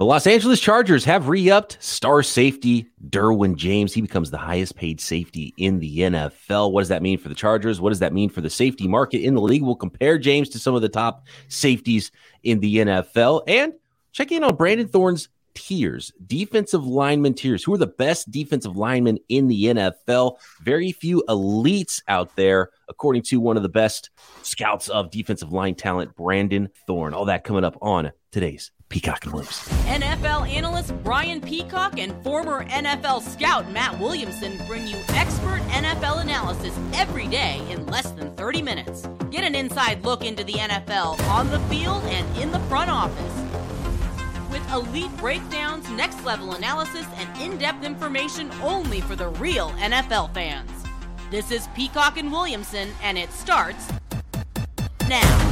The Los Angeles Chargers have re upped star safety Derwin James. He becomes the highest paid safety in the NFL. What does that mean for the Chargers? What does that mean for the safety market in the league? We'll compare James to some of the top safeties in the NFL and check in on Brandon Thorn's tiers, defensive lineman tiers. Who are the best defensive linemen in the NFL? Very few elites out there, according to one of the best scouts of defensive line talent, Brandon Thorn. All that coming up on today's Peacock and Williams. NFL analyst Brian Peacock and former NFL scout Matt Williamson bring you expert NFL analysis every day in less than 30 minutes. Get an inside look into the NFL on the field and in the front office. With elite breakdowns, next level analysis, and in depth information only for the real NFL fans. This is Peacock and Williamson, and it starts now.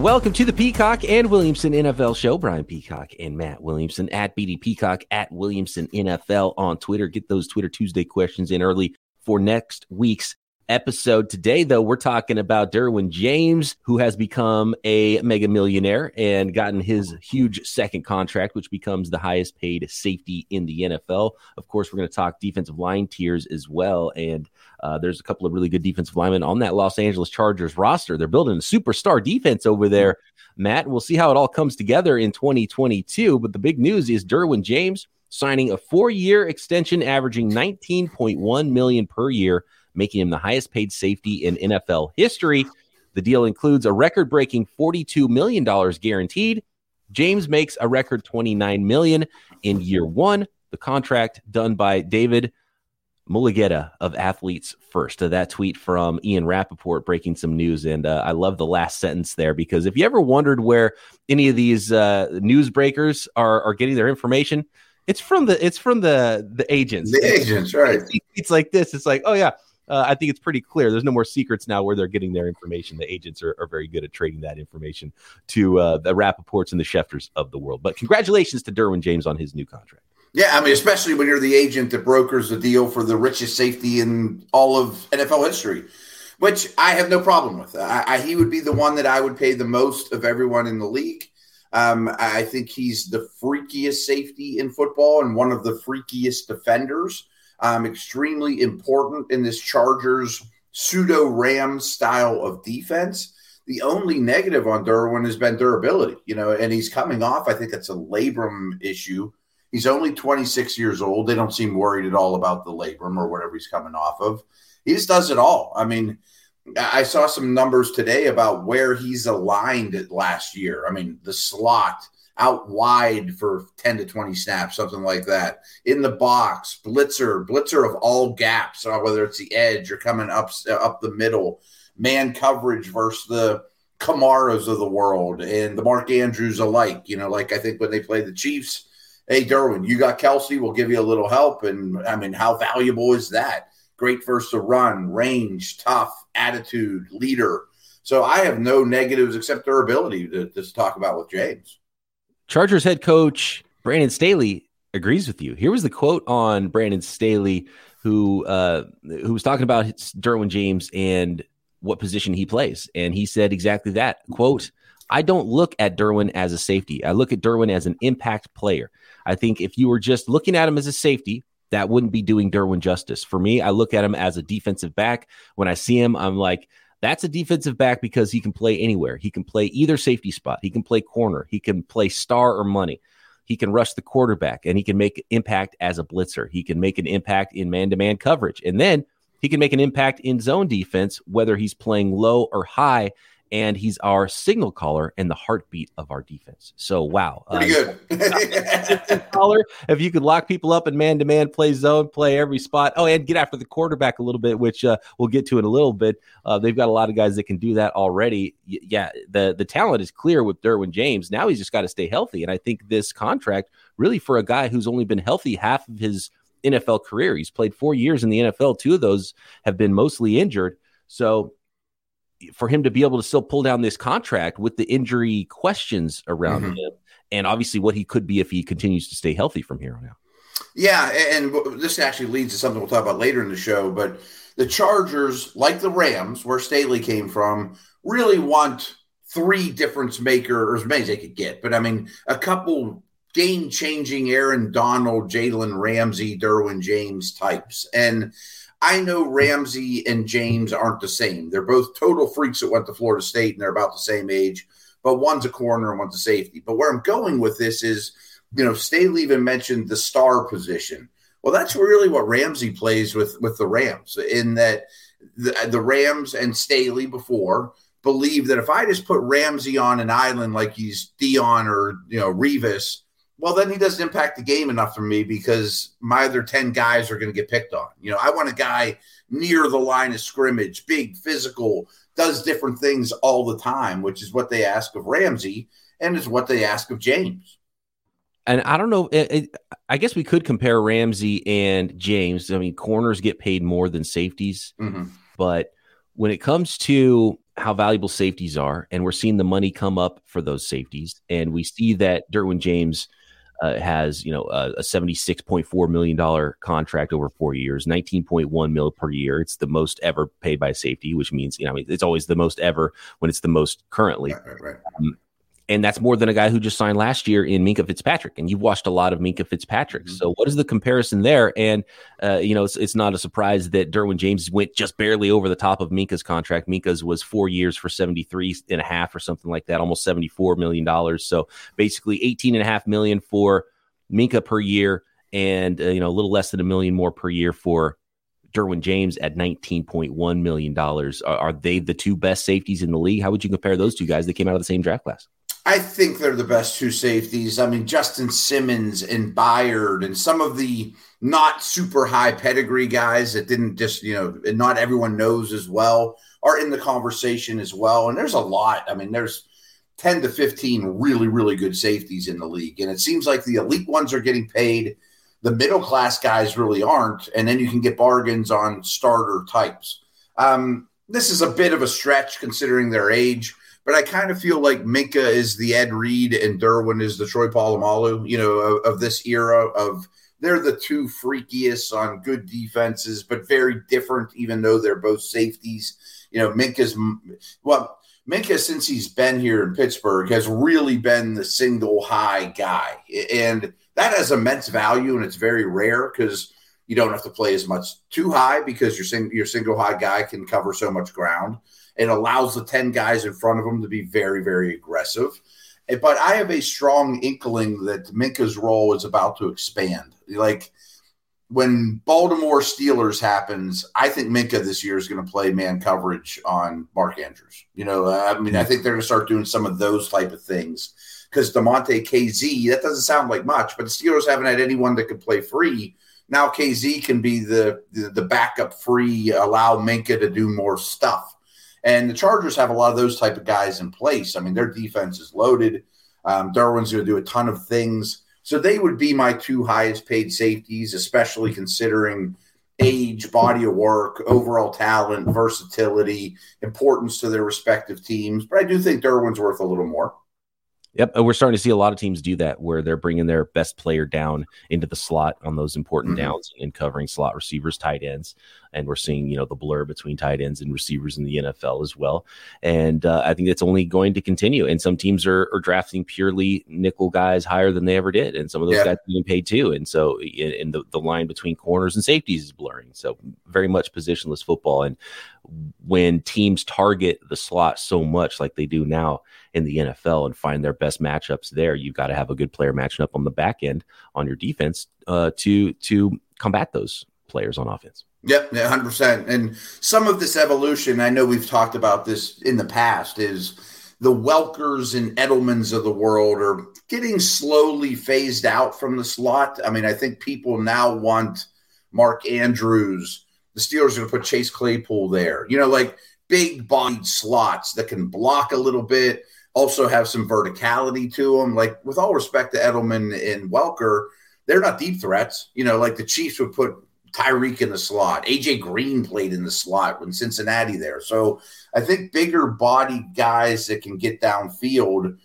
Welcome to the Peacock and Williamson NFL show. Brian Peacock and Matt Williamson at BD Peacock at Williamson NFL on Twitter. Get those Twitter Tuesday questions in early for next week's episode. Today, though, we're talking about Derwin James, who has become a mega millionaire and gotten his huge second contract, which becomes the highest paid safety in the NFL. Of course, we're going to talk defensive line tiers as well. And uh, there's a couple of really good defensive linemen on that Los Angeles Chargers roster. They're building a superstar defense over there, Matt. We'll see how it all comes together in 2022. But the big news is Derwin James signing a four-year extension, averaging 19.1 million per year making him the highest paid safety in NFL history. The deal includes a record breaking $42 million guaranteed. James makes a record 29 million in year one. The contract done by David Mulugheta of Athletes First. Uh, that tweet from Ian Rapoport breaking some news. And uh, I love the last sentence there because if you ever wondered where any of these uh, newsbreakers are, are getting their information, it's from the it's from the the agents. The agents, right? It's like this. It's like, oh yeah, uh, I think it's pretty clear. There's no more secrets now where they're getting their information. The agents are, are very good at trading that information to uh, the Rapoports and the Schefters of the world. But congratulations to Derwin James on his new contract. Yeah, I mean, especially when you're the agent that brokers the deal for the richest safety in all of NFL history, which I have no problem with. I, I, he would be the one that I would pay the most of everyone in the league. Um, I think he's the freakiest safety in football and one of the freakiest defenders um, extremely important in this Chargers pseudo Ram style of defense. The only negative on Derwin has been durability, you know, and he's coming off. I think it's a labrum issue. He's only 26 years old. They don't seem worried at all about the labrum or whatever he's coming off of. He just does it all. I mean, I saw some numbers today about where he's aligned last year. I mean, the slot out wide for 10 to 20 snaps, something like that. In the box, blitzer, blitzer of all gaps, uh, whether it's the edge or coming up uh, up the middle, man coverage versus the Kamaras of the world and the Mark Andrews alike. You know, like I think when they play the Chiefs, hey Derwin, you got Kelce, we'll give you a little help. And I mean, how valuable is that? Great versus the run, range, tough, attitude, leader. So I have no negatives except their ability to, to talk about with James. Chargers head coach Brandon Staley agrees with you. Here was the quote on Brandon Staley, who uh, who was talking about Derwin James and what position he plays, and he said exactly that. "Quote: I don't look at Derwin as a safety. I look at Derwin as an impact player. I think if you were just looking at him as a safety." That wouldn't be doing Derwin justice. For me, I look at him as a defensive back. When I see him, I'm like, that's a defensive back because he can play anywhere. He can play either safety spot. He can play corner. He can play star or money. He can rush the quarterback and he can make impact as a blitzer. He can make an impact in man to man coverage. And then he can make an impact in zone defense, whether he's playing low or high and he's our signal caller and the heartbeat of our defense. So, wow. Pretty uh, good. caller, if you could lock people up in man to man, play zone, play every spot. Oh, and get after the quarterback a little bit, which uh, we'll get to in a little bit. Uh, they've got a lot of guys that can do that already. Y- yeah, the, the talent is clear with Derwin James. Now he's just got to stay healthy. And I think this contract, really, for a guy who's only been healthy half of his NFL career. He's played four years in the NFL. Two of those have been mostly injured. So for him to be able to still pull down this contract with the injury questions around mm-hmm. him, and obviously what he could be if he continues to stay healthy from here on out. Yeah, and this actually leads to something we'll talk about later in the show. But the Chargers, like the Rams, where Staley came from, really want three difference makers, as many as they could get. But I mean, a couple game changing Aaron Donald, Jalen Ramsey, Derwin James types. And I know Ramsey and James aren't the same. They're both total freaks that went to Florida State and they're about the same age, but one's a corner and one's a safety. But where I'm going with this is, you know, Staley even mentioned the star position. Well, that's really what Ramsey plays with with the Rams in that the, the Rams and Staley before believe that if I just put Ramsey on an island like he's Deion or you know Revis, well then he doesn't impact the game enough for me because my other 10 guys are going to get picked on. You know, I want a guy near the line of scrimmage, big, physical, does different things all the time, which is what they ask of Ramsey and is what they ask of James. And I don't know. It, it, I guess we could compare Ramsey and James. I mean, corners get paid more than safeties, mm-hmm. but when it comes to how valuable safeties are, and we're seeing the money come up for those safeties, and we see that Derwin James uh, has you know a, a $76.4 million contract over four years 19.1 mil per year it's the most ever paid by safety which means you know it's always the most ever when it's the most currently right, right, right. Um, and that's more than a guy who just signed last year in Minkah Fitzpatrick. And you've watched a lot of Minkah Fitzpatrick. Mm-hmm. So what is the comparison there? And uh, you know, it's, it's not a surprise that Derwin James went just barely over the top of Minkah's contract. Minkah's was four years for 73 and a half or something like that, almost 74 million dollars. So basically 18 and a half million for Minkah per year, and uh, you know a little less than a million more per year for Derwin James at $19.1 million. Are, are, they the two best safeties in the league? How would you compare those two guys that came out of the same draft class? I think they're the best two safeties. I mean, Justin Simmons and Byard and some of the not super high pedigree guys that didn't just, you know, not everyone knows as well are in the conversation as well. And there's a lot. I mean, there's 10 to 15 really, really good safeties in the league. And it seems like the elite ones are getting paid. The middle class guys really aren't. And then you can get bargains on starter types. Um, this is a bit of a stretch considering their age but I kind of feel like Minkah is the Ed Reed and Derwin is the Troy Polamalu, you know, of, of, this era of they're the two freakiest on good defenses, but very different, even though they're both safeties. You know, Minkah's well, Minkah, since he's been here in Pittsburgh, has really been the single high guy. And that has immense value and it's very rare because you don't have to play as much too high because your, sing, your single high guy can cover so much ground. It allows the 10 guys in front of him to be very, very aggressive. But I have a strong inkling that Minkah's role is about to expand. Like when Baltimore Steelers happens, I think Minkah this year is going to play man coverage on Mark Andrews. You know, I mean, I think they're going to start doing some of those type of things because Damontae Kazee, that doesn't sound like much, but the Steelers haven't had anyone that could play free. Now Kazee can be the, the, the backup free, allow Minkah to do more stuff. And the Chargers have a lot of those type of guys in place. I mean, their defense is loaded. Um, Derwin's going to do a ton of things. So they would be my two highest paid safeties, especially considering age, body of work, overall talent, versatility, importance to their respective teams. But I do think Derwin's worth a little more. Yep, and we're starting to see a lot of teams do that where they're bringing their best player down into the slot on those important mm-hmm. downs and covering slot receivers, tight ends, and we're seeing you know the blur between tight ends and receivers in the NFL as well. And uh, I think that's only going to continue. And some teams are, are, drafting purely nickel guys higher than they ever did, and some of those yeah. guys are being paid too. And so, in, the the line between corners and safeties is blurring. So very much positionless football. And when teams target the slot so much like they do now in the NFL and find their best matchups there, you've got to have a good player matching up on the back end on your defense uh, to to combat those players on offense. Yep, 100%. And some of this evolution, I know we've talked about this in the past, is the Welkers and Edelmans of the world are getting slowly phased out from the slot. I mean, I think people now want Mark Andrews. The Steelers are going to put Chase Claypool there. You know, like big bodied slots that can block a little bit, also have some verticality to them. Like, with all respect to Edelman and Welker, they're not deep threats. You know, like the Chiefs would put Tyreek in the slot. AJ Green played in the slot when Cincinnati there. So I think bigger body guys that can get downfield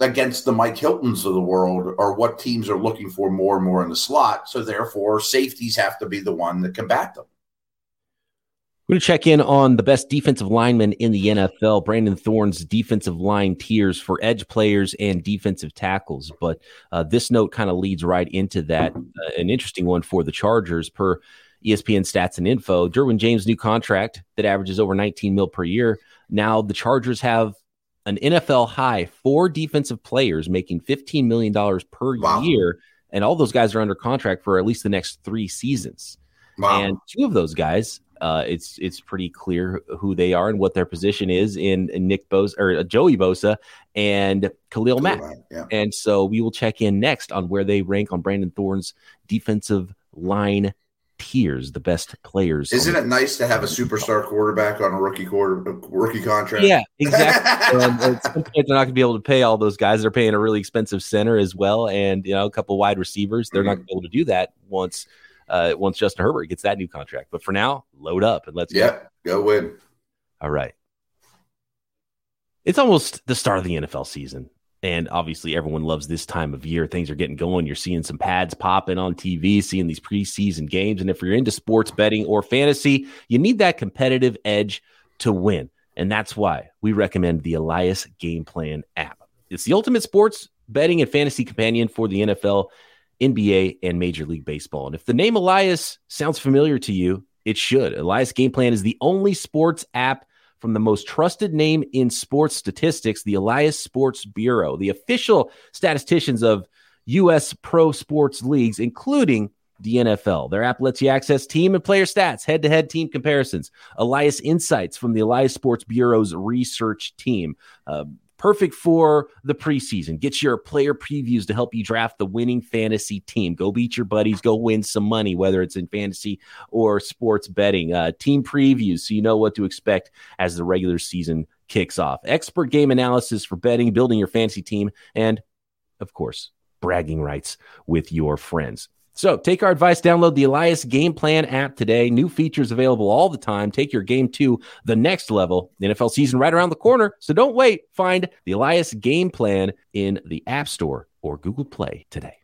against the Mike Hiltons of the world are what teams are looking for more and more in the slot. So therefore, safeties have to be the one that combat them. We're going to check in on the best defensive lineman in the NFL, Brandon Thorn's defensive line tiers for edge players and defensive tackles. But uh, this note kind of leads right into that. Uh, an interesting one for the Chargers per ESPN stats and info. Derwin James' new contract that averages over 19 mil per year. Now the Chargers have an NFL high four defensive players making $15 million per wow. year. And all those guys are under contract for at least the next three seasons. Wow. And two of those guys uh, it's it's pretty clear who they are and what their position is in, in Nick Bosa or uh, Joey Bosa and Khalil Mack. Yeah. And so we will check in next on where they rank on Brandon Thorn's defensive line tiers, the best players. Isn't it nice to have a superstar quarterback on a rookie quarter rookie contract? Yeah, exactly. and they're not going to be able to pay all those guys. They're paying a really expensive center as well, and you know a couple wide receivers. They're mm-hmm. not going to be able to do that once uh, once Justin Herbert gets that new contract. But for now, load up and let's yep, go. go win. All right. It's almost the start of the NFL season. And obviously, everyone loves this time of year. Things are getting going. You're seeing some pads popping on TV, seeing these preseason games. And if you're into sports betting or fantasy, you need that competitive edge to win. And that's why we recommend the Elias Game Plan app. It's the ultimate sports betting and fantasy companion for the NFL NBA, and Major League Baseball. And if the name Elias sounds familiar to you, it should. Elias Game Plan is the only sports app from the most trusted name in sports statistics, the Elias Sports Bureau, the official statisticians of U.S. pro sports leagues, including the NFL. Their app lets you access team and player stats, head to head team comparisons, Elias insights from the Elias Sports Bureau's research team. Uh, Perfect for the preseason. Get your player previews to help you draft the winning fantasy team. Go beat your buddies. Go win some money, whether it's in fantasy or sports betting. Uh, team previews so you know what to expect as the regular season kicks off. Expert game analysis for betting, building your fantasy team, and of course, bragging rights with your friends. So take our advice, download the Elias Game Plan app today. New features available all the time. Take your game to the next level. The NFL season right around the corner. So don't wait. Find the Elias Game Plan in the App Store or Google Play today.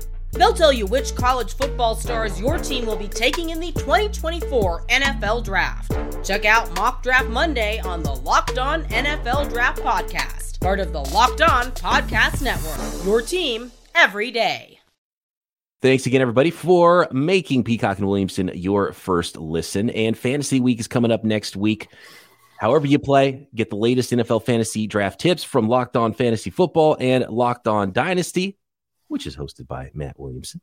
They'll tell you which college football stars your team will be taking in the 2024 NFL Draft. Check out Mock Draft Monday on the Locked On NFL Draft Podcast part of the Locked On Podcast Network. Your team every day. Thanks again, everybody, for making Peacock and Williamson your first listen. And Fantasy Week is coming up next week. However, you play, get the latest NFL fantasy draft tips from Locked On Fantasy Football and Locked On Dynasty, which is hosted by Matt Williamson.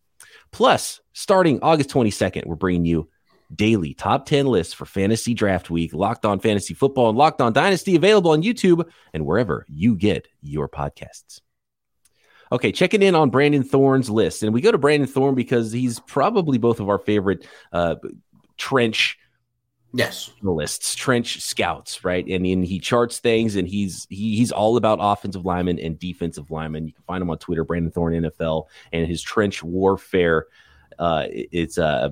Plus, starting August 22nd, we're bringing you daily top 10 lists for fantasy draft week, locked on fantasy football, and locked on dynasty available on YouTube and wherever you get your podcasts. Okay, checking in on Brandon Thorn's list. And we go to Brandon Thorn because he's probably both of our favorite uh, trench yes. Lists trench scouts right? And, and he charts things and he's he, he's all about offensive linemen and defensive linemen. You can find him on twitter brandon thorn nfl and his trench warfare uh, it's uh,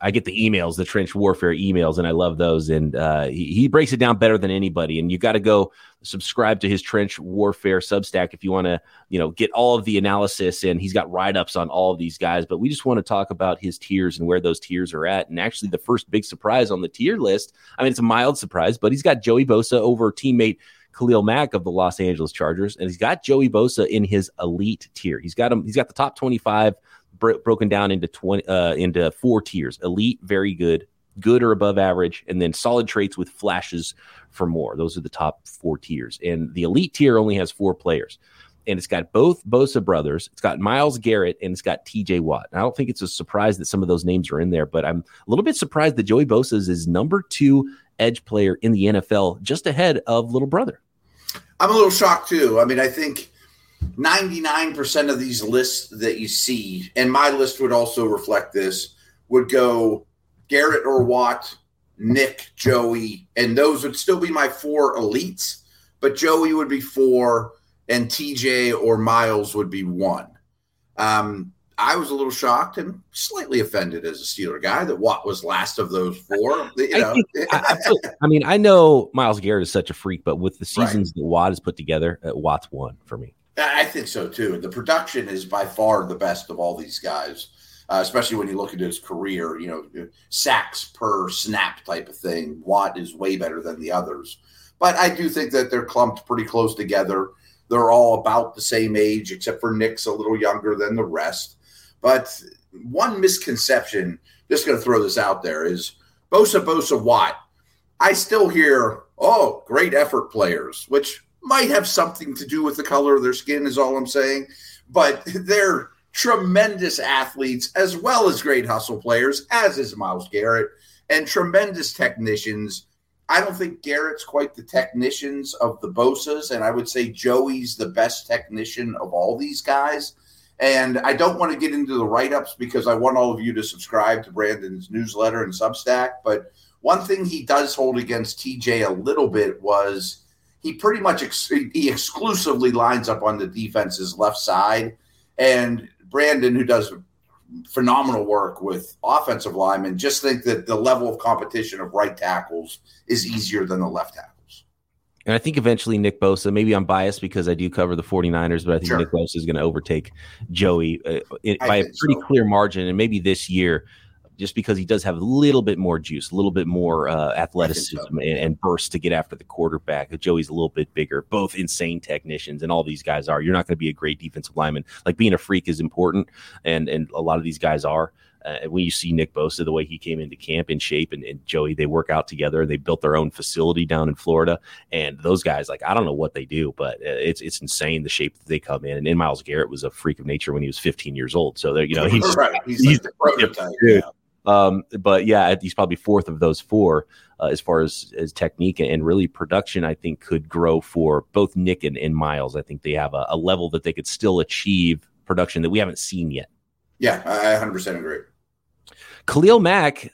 I get the emails, the trench warfare emails, and I love those. And uh, he, he breaks it down better than anybody. And you got to go subscribe to his trench warfare Substack if you want to, you know, get all of the analysis. And he's got write ups on all of these guys. But we just want to talk about his tiers and where those tiers are at. And actually, the first big surprise on the tier list. I mean, it's a mild surprise, but he's got Joey Bosa over teammate Khalil Mack of the Los Angeles Chargers, and he's got Joey Bosa in his elite tier. He's got him. He's got the top twenty-five bro- broken down into 20 uh, into four tiers elite very good good or above average and then solid traits with flashes for more those are the top four tiers and the elite tier only has four players and it's got both Bosa brothers. It's got Myles Garrett and it's got TJ Watt. And I don't think it's a surprise that some of those names are in there, but I'm a little bit surprised that Joey Bosa is number two edge player in the NFL, just ahead of little brother. I'm a little shocked too. I mean, I think 99% of these lists that you see, and my list would also reflect this, would go Garrett or Watt, Nick, Joey, and those would still be my four elites, but Joey would be four, and TJ or Myles would be one. Um, I was a little shocked and slightly offended as a Steeler guy that Watt was last of those four. You know. I, I, I, mean, I know Myles Garrett is such a freak, but with the seasons right. that Watt has put together, uh, Watt's one for me. I think so too. The production is by far the best of all these guys, uh, especially when you look at his career. You know, sacks per snap type of thing. Watt is way better than the others, but I do think that they're clumped pretty close together. They're all about the same age, except for Nick's a little younger than the rest. But one misconception, just going to throw this out there, is Bosa Bosa Watt. I still hear, oh, great effort players, which might have something to do with the color of their skin, is all I'm saying. But they're tremendous athletes as well as great hustle players, as is Myles Garrett, and tremendous technicians. I don't think Garrett's quite the technicians of the Bosas, and I would say Joey's the best technician of all these guys. And I don't want to get into the write ups because I want all of you to subscribe to Brandon's newsletter and Substack. But one thing he does hold against TJ a little bit was he pretty much ex- he exclusively lines up on the defense's left side. And Brandon, who does phenomenal work with offensive linemen, just think that the level of competition of right tackles is easier than the left tackles. And I think eventually Nick Bosa, maybe I'm biased because I do cover the 49ers, but I think sure. Nick Bosa is going to overtake Joey uh, by a pretty so. clear margin. And maybe this year, just because he does have a little bit more juice, a little bit more uh, athleticism so. and, and, burst to get after the quarterback. Joey's a little bit bigger, both insane technicians, and all these guys are. You're not going to be a great defensive lineman. Like being a freak is important, and and a lot of these guys are. Uh, when you see Nick Bosa, the way he came into camp in shape, and, and, Joey, they work out together. They built their own facility down in Florida, and those guys, like I don't know what they do, but uh, it's it's insane the shape that they come in. And, and Myles Garrett was a freak of nature when he was 15 years old, so you know he's right. he's, he's like the prototype. Yeah. Um, but yeah, he's probably fourth of those four uh, as far as, as technique and really production. I think could grow for both Nick and, and Myles. I think they have a, a level that they could still achieve production that we haven't seen yet. Yeah, I 100% agree. Khalil Mack,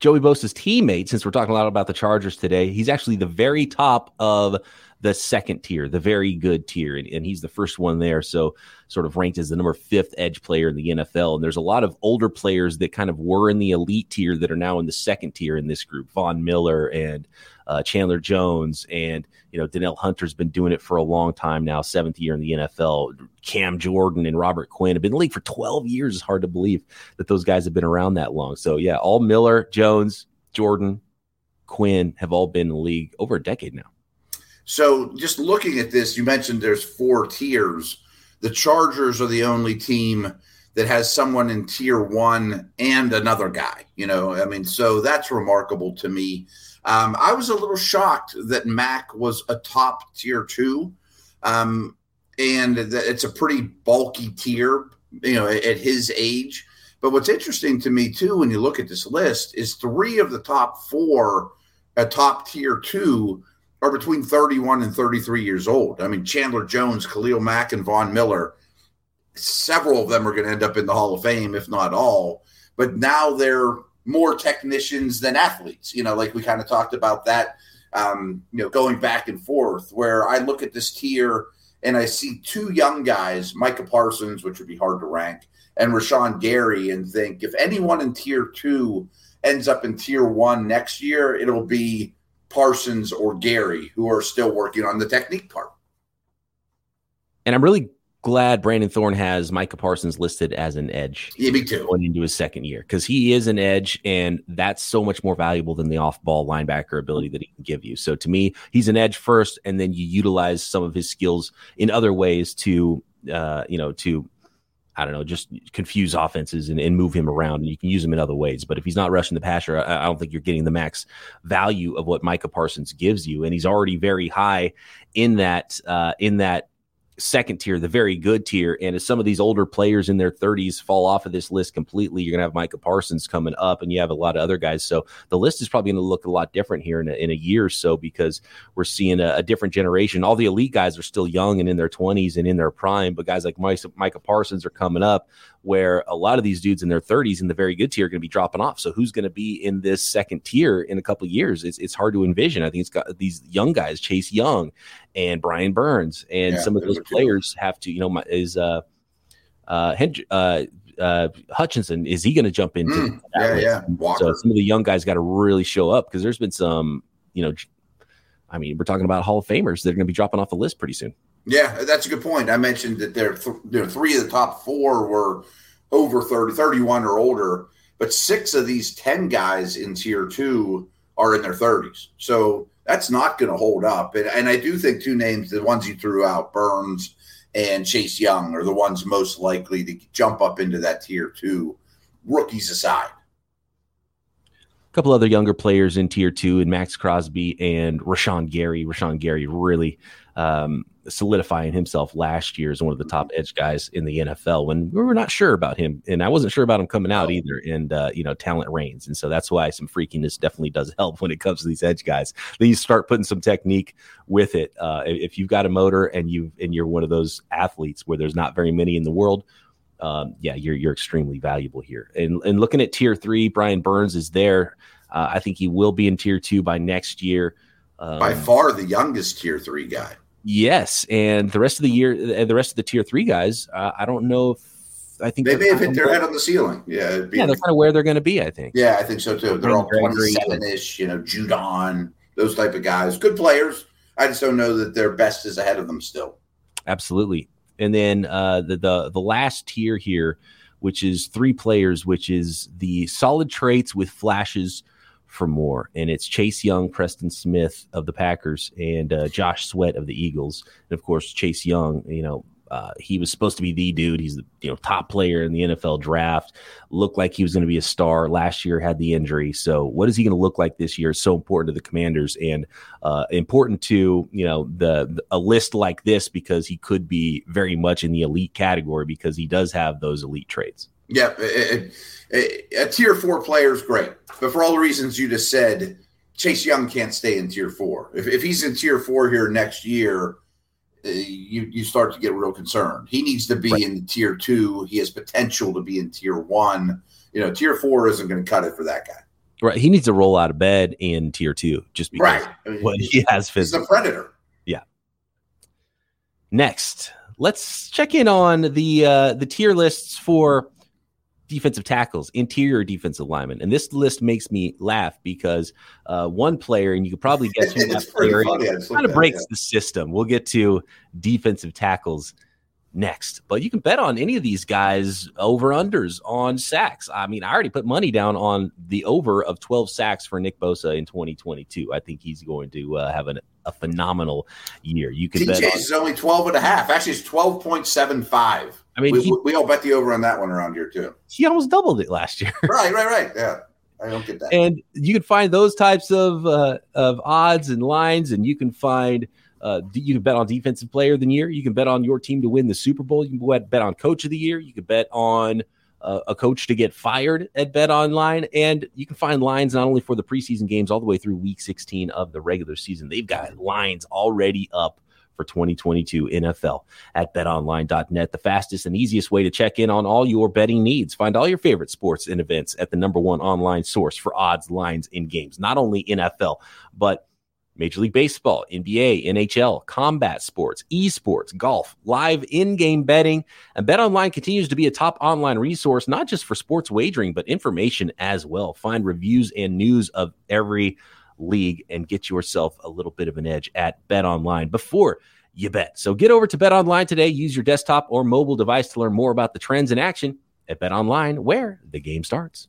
Joey Bosa's teammate, since we're talking a lot about the Chargers today, he's actually the very top of the second tier, the very good tier, and, and, he's the first one there. So, sort of ranked as the number fifth edge player in the NFL. And there's a lot of older players that kind of were in the elite tier that are now in the second tier in this group. Von Miller and uh, Chandler Jones, and you know Danielle Hunter's been doing it for a long time now, seventh year in the NFL. Cam Jordan and Robert Quinn have been in the league for 12 years. It's hard to believe that those guys have been around that long. So yeah, all Miller, Jones, Jordan, Quinn have all been in the league over a decade now. So just looking at this, you mentioned there's four tiers. The Chargers are the only team that has someone in tier one and another guy. You know, I mean, so that's remarkable to me. Um, I was a little shocked that Mack was a top tier two, um, and it's a pretty bulky tier. You know, at, at his age. But what's interesting to me too, when you look at this list, is three of the top four, a top tier two are between 31 and 33 years old. I mean, Chandler Jones, Khalil Mack, and Von Miller, several of them are going to end up in the Hall of Fame, if not all. But now they're more technicians than athletes. You know, like we kind of talked about that, um, you know, going back and forth, where I look at this tier and I see two young guys, Micah Parsons, which would be hard to rank, and Rashan Gary, and think if anyone in tier two ends up in tier one next year, it'll be Parsons or Gary who are still working on the technique part. And I'm really glad Brandon Thorn has Micah Parsons listed as an edge. Yeah, me too. Going into his second year because he is an edge, and that's so much more valuable than the off-ball linebacker ability that he can give you. So to me, he's an edge first, and then you utilize some of his skills in other ways to, uh, you know, to I don't know, just confuse offenses and, and, move him around. And you can use him in other ways. But if he's not rushing the passer, I, I, don't think you're getting the max value of what Micah Parsons gives you. And he's already very high in that uh, in that second tier, the very good tier. And as some of these older players in their 30s fall off of this list completely, you're going to have Micah Parsons coming up, and you have a lot of other guys. So the list is probably going to look a lot different here in a, in a year or so because we're seeing a, a, different generation. All the elite guys are still young and in their 20s and in their prime, but guys like Micah Parsons are coming up where a lot of these dudes in their 30s in the very good tier are going to be dropping off. So who's going to be in this second tier in a couple of years? It's, it's hard to envision. I think it's got these young guys, Chase Young and Brian Burns, and yeah, some of those players have to, you know, my, is uh, uh, uh, uh, Hutchinson, is he going to jump into? Mm, yeah, yeah. Walker. So some of the young guys got to really show up because there's been some, you know, I mean, we're talking about Hall of Famers. They're going to be dropping off the list pretty soon. Yeah, that's a good point. I mentioned that there, th- there three of the top four were over 30, 31 or older, but six of these 10 guys in tier two are in their 30s. So that's not going to hold up. And, and I do think two names, the ones you threw out, Burns and Chase Young, are the ones most likely to jump up into that tier two, rookies aside. A couple other younger players in tier two, and Maxx Crosby and Rashan Gary. Rashan Gary really um, solidifying himself last year as one of the top edge guys in the NFL when we were not sure about him. And I wasn't sure about him coming out either. And, uh, you know, talent reigns. And so that's why some freakiness definitely does help when it comes to these edge guys. Then you start putting some technique with it. Uh, if you've got a motor and you and you're one of those athletes where there's not very many in the world, um, yeah, you're you're extremely valuable here. And and looking at tier three, Brian Burns is there. Uh, I think he will be in tier two by next year. Um, by far the youngest tier three guy. Yes, and the rest of the year, uh, the rest of the tier three guys, uh, I don't know if I think they may have hit their head on the ceiling. Yeah, yeah, they're kind of where they're going to be. I think. Yeah, I think so too. They're all twenty-seven ish. You know, Judon, those type of guys, good players. I just don't know that their best is ahead of them still. Absolutely, and then uh, the the the last tier here, which is three players, which is the solid traits with flashes for more. And it's Chase Young, Preston Smith of the Packers, and uh, Josh Sweat of the Eagles. And of course, Chase Young, you know, uh, he was supposed to be the dude. He's the you know top player in the NFL draft. Looked like he was going to be a star last year. Had the injury. So what is he going to look like this year? So important to the Commanders and uh, important to you know the, the, a list like this because he could be very much in the elite category because he does have those elite traits. Yeah, it, it, a tier four player is great, but for all the reasons you just said, Chase Young can't stay in tier four. If, if he's in tier four here next year, uh, you you start to get real concerned. He needs to be right. in tier two. He has potential to be in tier one. You know, tier four isn't going to cut it for that guy. Right. He needs to roll out of bed in tier two just because right. I mean, what he has physically. He's a predator. Yeah. Next, let's check in on the uh, the tier lists for defensive tackles, interior defensive linemen. And this list makes me laugh because uh, one player, and you could probably guess who that player is, kind of breaks yeah. the system. We'll get to defensive tackles next. But you can bet on any of these guys over unders on sacks. I mean, I already put money down on the over of 12 sacks for Nick Bosa in 2022. I think he's going to uh, have an, a phenomenal year. You can bet on- is only 12 and a half. Actually, it's 12.75. I mean, we, he, we, all bet the over on that one around here too. He almost doubled it last year. right, right, right. Yeah. I don't get that. And you can find those types of uh, of odds and lines, and you can find uh, you can bet on defensive player of the year. You can bet on your team to win the Super Bowl. You can bet on coach of the year. You can bet on uh, a coach to get fired at Bet Online, and you can find lines not only for the preseason games all the way through Week 16 of the regular season. They've got lines already up for 2022 NFL at betonline.net, the fastest and easiest way to check in on all your betting needs. Find all your favorite sports and events at the number one online source for odds, lines, and games, not only NFL, but Major League Baseball, NBA, NHL, combat sports, esports, golf, live in-game betting, and BetOnline continues to be a top online resource not just for sports wagering but information as well. Find reviews and news of every league and get yourself a little bit of an edge at Bet Online before you bet. So get over to Bet Online today. Use your desktop or mobile device to learn more about the trends in action at Bet Online, where the game starts.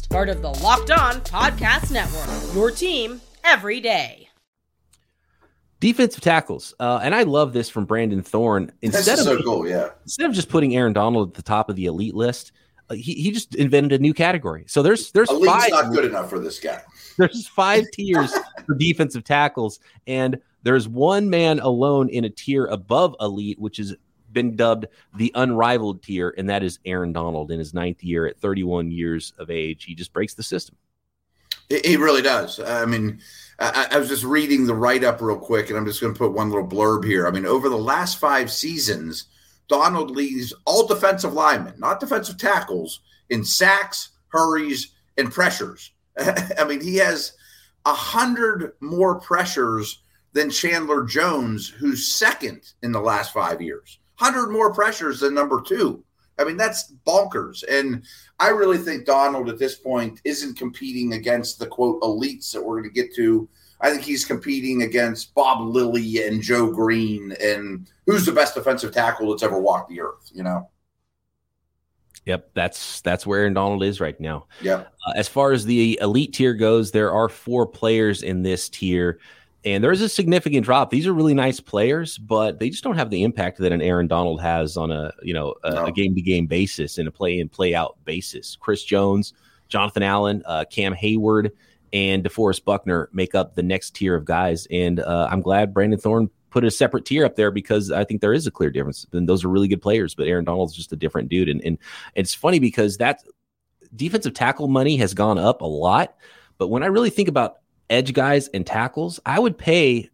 part of the Locked On Podcast Network. Your team every day. Defensive tackles, uh, and I love this from Brandon Thorn. Instead of so cool, yeah. Instead of just putting Aaron Donald at the top of the elite list, uh, he, he just invented a new category. So there's there's Elite's five. not good enough for this guy. There's five tiers for defensive tackles, and there's one man alone in a tier above elite, which has been dubbed the unrivaled tier, and that is Aaron Donald in his ninth year at 31 years of age. He just breaks the system. He really does. I mean, I, I was just reading the write up real quick, and I'm just going to put one little blurb here. I mean, over the last five seasons, Donald leads all defensive linemen, not defensive tackles, in sacks, hurries, and pressures. I mean, he has a hundred more pressures than Chandler Jones, who's second in the last five years. Hundred more pressures than number two. I mean, that's bonkers. And I really think Donald at this point isn't competing against the quote elites that we're going to get to. I think he's competing against Bob Lilly and Joe Greene and who's the best defensive tackle that's ever walked the earth, you know? Yep, that's that's where Aaron Donald is right now. Yeah. Uh, as far as the elite tier goes, there are four players in this tier, and there's a significant drop. These are really nice players, but they just don't have the impact that an Aaron Donald has on a you know a game to game basis and a play in play out basis. Chris Jones, Jonathan Allen, uh, Cam Heyward, and DeForest Buckner make up the next tier of guys. And uh, I'm glad Brandon Thorn put a separate tier up there because I think there is a clear difference. And those are really good players, but Aaron Donald's just a different dude. And, and it's funny because that defensive tackle money has gone up a lot. But when I really think about edge guys and tackles, I would pay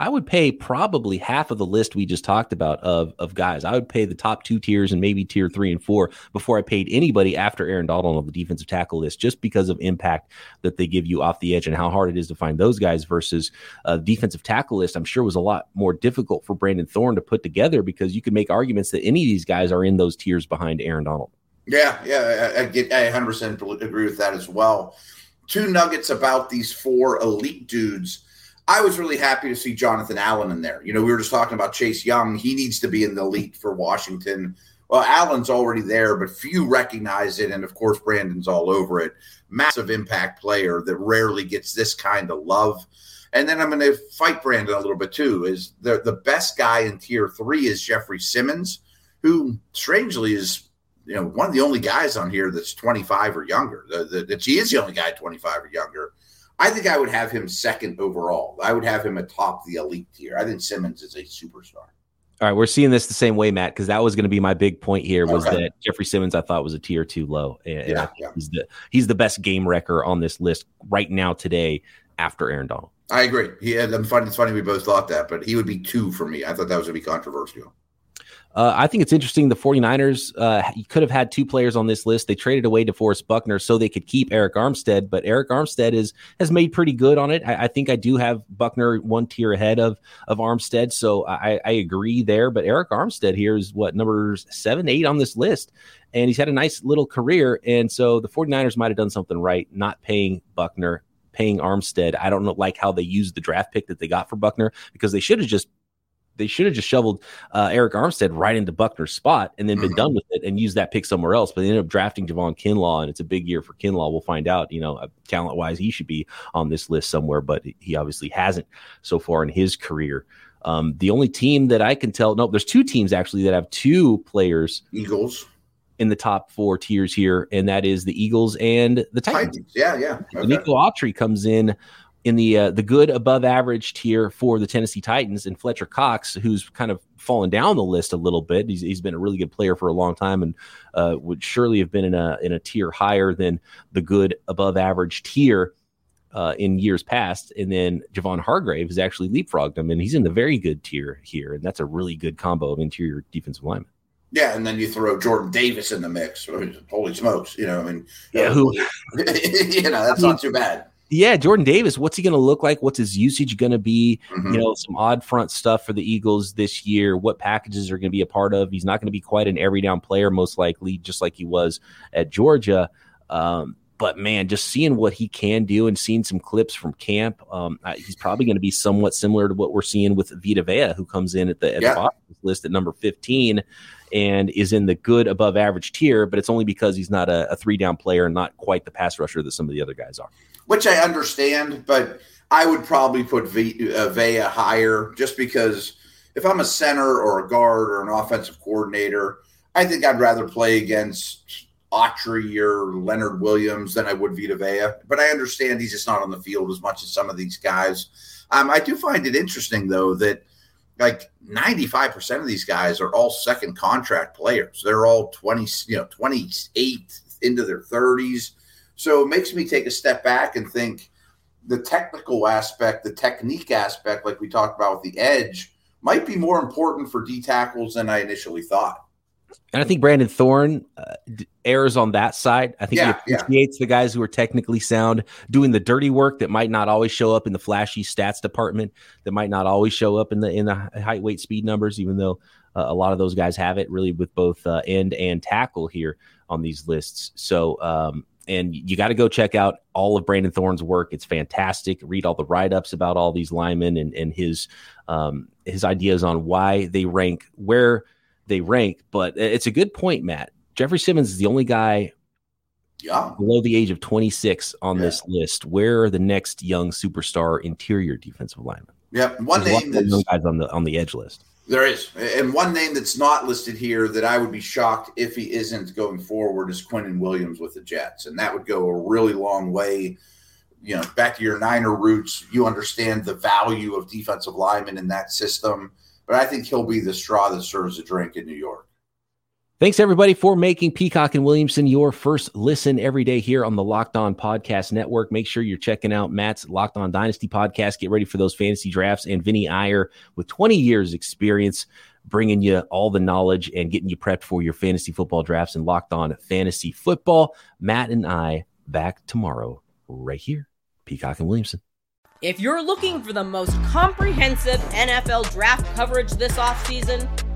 I would pay probably half of the list we just talked about of of guys. I would pay the top two tiers and maybe tier three and four before I paid anybody after Aaron Donald on the defensive tackle list, just because of impact that they give you off the edge and how hard it is to find those guys versus uh, a defensive tackle list. I'm sure was a lot more difficult for Brandon Thorn to put together because you could make arguments that any of these guys are in those tiers behind Aaron Donald. Yeah, yeah, I, I get I 100% agree with that as well. Two nuggets about these four elite dudes I was really happy to see Jonathan Allen in there. You know, we were just talking about Chase Young. He needs to be in the elite for Washington. Well, Allen's already there, but few recognize it. And of course, Brandon's all over it. Massive impact player that rarely gets this kind of love. And then I'm going to fight Brandon a little bit too. Is the the best guy in tier three is Jeffrey Simmons, who strangely is you know one of the only guys on here that's 25 or younger. That he is the only guy 25 or younger. I think I would have him second overall. I would have him atop the elite tier. I think Simmons is a superstar. All right, we're seeing this the same way, Matt, because that was going to be my big point here was that Jeffrey Simmons I thought was a tier two low. And, yeah, yeah. He's the he's the best game wrecker on this list right now today after Aaron Donald. I agree. He I'm funny, it's funny we both thought that, but he would be two for me. I thought that was gonna be controversial. Uh, I think it's interesting. The 49ers uh, could have had two players on this list. They traded away DeForest Buckner so they could keep Arik Armstead, but Arik Armstead is has made pretty good on it. I, I, think I do have Buckner one tier ahead of of Armstead, so I, I agree there. But Arik Armstead here is what number seven, eight on this list, and he's had a nice little career. And so the 49ers might have done something right, not paying Buckner paying Armstead. I don't know like how they used the draft pick that they got for Buckner because they should have just they should have just shoveled uh, Arik Armstead right into Buckner's spot and then been mm-hmm. done with it and used that pick somewhere else. But they ended up drafting Javon Kinlaw, and it's a big year for Kinlaw. We'll find out. You know, uh, talent wise, he should be on this list somewhere, but he obviously hasn't so far in his career. Um, the only team that I can tell, no, there's two teams actually that have two players. Eagles in the top four tiers here, and that is the Eagles and the Titans. Titans. Yeah, yeah. Okay. Nico Autry comes in in the uh, the good above average tier for the Tennessee Titans and Fletcher Cox, who's kind of fallen down the list a little bit. He's, he's been a really good player for a long time and uh, would surely have been in a in a tier higher than the good above average tier uh, in years past. And then Javon Hargrave has actually leapfrogged him, and he's in the very good tier here, and that's a really good combo of interior defensive linemen. Yeah, and then you throw Jordan Davis in the mix. Holy smokes! You know, I mean, yeah, who? you know, that's I mean, not too bad yeah, Jordan Davis, what's he going to look like? What's his usage going to be? Mm-hmm. You know, some odd front stuff for the Eagles this year. What packages are going to be a part of? He's not going to be quite an every down player, most likely, just like he was at Georgia. Um, but man, just seeing what he can do and seeing some clips from camp, um, he's probably going to be somewhat similar to what we're seeing with Vita Vea, who comes in at the, at yeah. the list at number 15 and is in the good above average tier, but it's only because he's not a, a three down player and not quite the pass rusher that some of the other guys are. Which I understand, but I would probably put v, uh, Vea higher just because if I'm a center or a guard or an offensive coordinator, I think I'd rather play against Autry or Leonard Williams than I would Vita Vea. But I understand he's just not on the field as much as some of these guys. Um, I do find it interesting though that like 95% of these guys are all second contract players. They're all 20, you know, 28 into their 30s. So it makes me take a step back and think the technical aspect, the technique aspect, like we talked about with the edge, might be more important for D tackles than I initially thought. And I think Brandon Thorn uh, errs on that side. I think yeah, he appreciates yeah. the guys who are technically sound, doing the dirty work that might not always show up in the flashy stats department, that might not always show up in the in the height, weight, speed numbers. Even though uh, a lot of those guys have it, really with both uh, end and tackle here on these lists. So, um, and you got to go check out all of Brandon Thorn's work. It's fantastic. Read all the write ups about all these linemen and and his um, his ideas on why they rank where they rank. But it's a good point, Matt. Jeffrey Simmons is the only guy yeah. below the age of 26 on yeah. this list. Where are the next young superstar interior defensive lineman? Yeah, one There's name that's guys on the on the edge list. There is, and one name that's not listed here that I would be shocked if he isn't going forward is Quinnen Williams with the Jets, and that would go a really long way. You know, back to your Niner roots, you understand the value of defensive linemen in that system but I think he'll be the straw that serves the drink in New York. Thanks everybody for making Peacock and Williamson your first listen every day here on the Locked On Podcast Network. Make sure you're checking out Matt's Locked On Dynasty podcast. Get ready for those fantasy drafts and Vinny Iyer with 20 years experience bringing you all the knowledge and getting you prepped for your fantasy football drafts and Locked On Fantasy Football. Matt and I back tomorrow right here. Peacock and Williamson. If you're looking for the most comprehensive NFL draft coverage this offseason,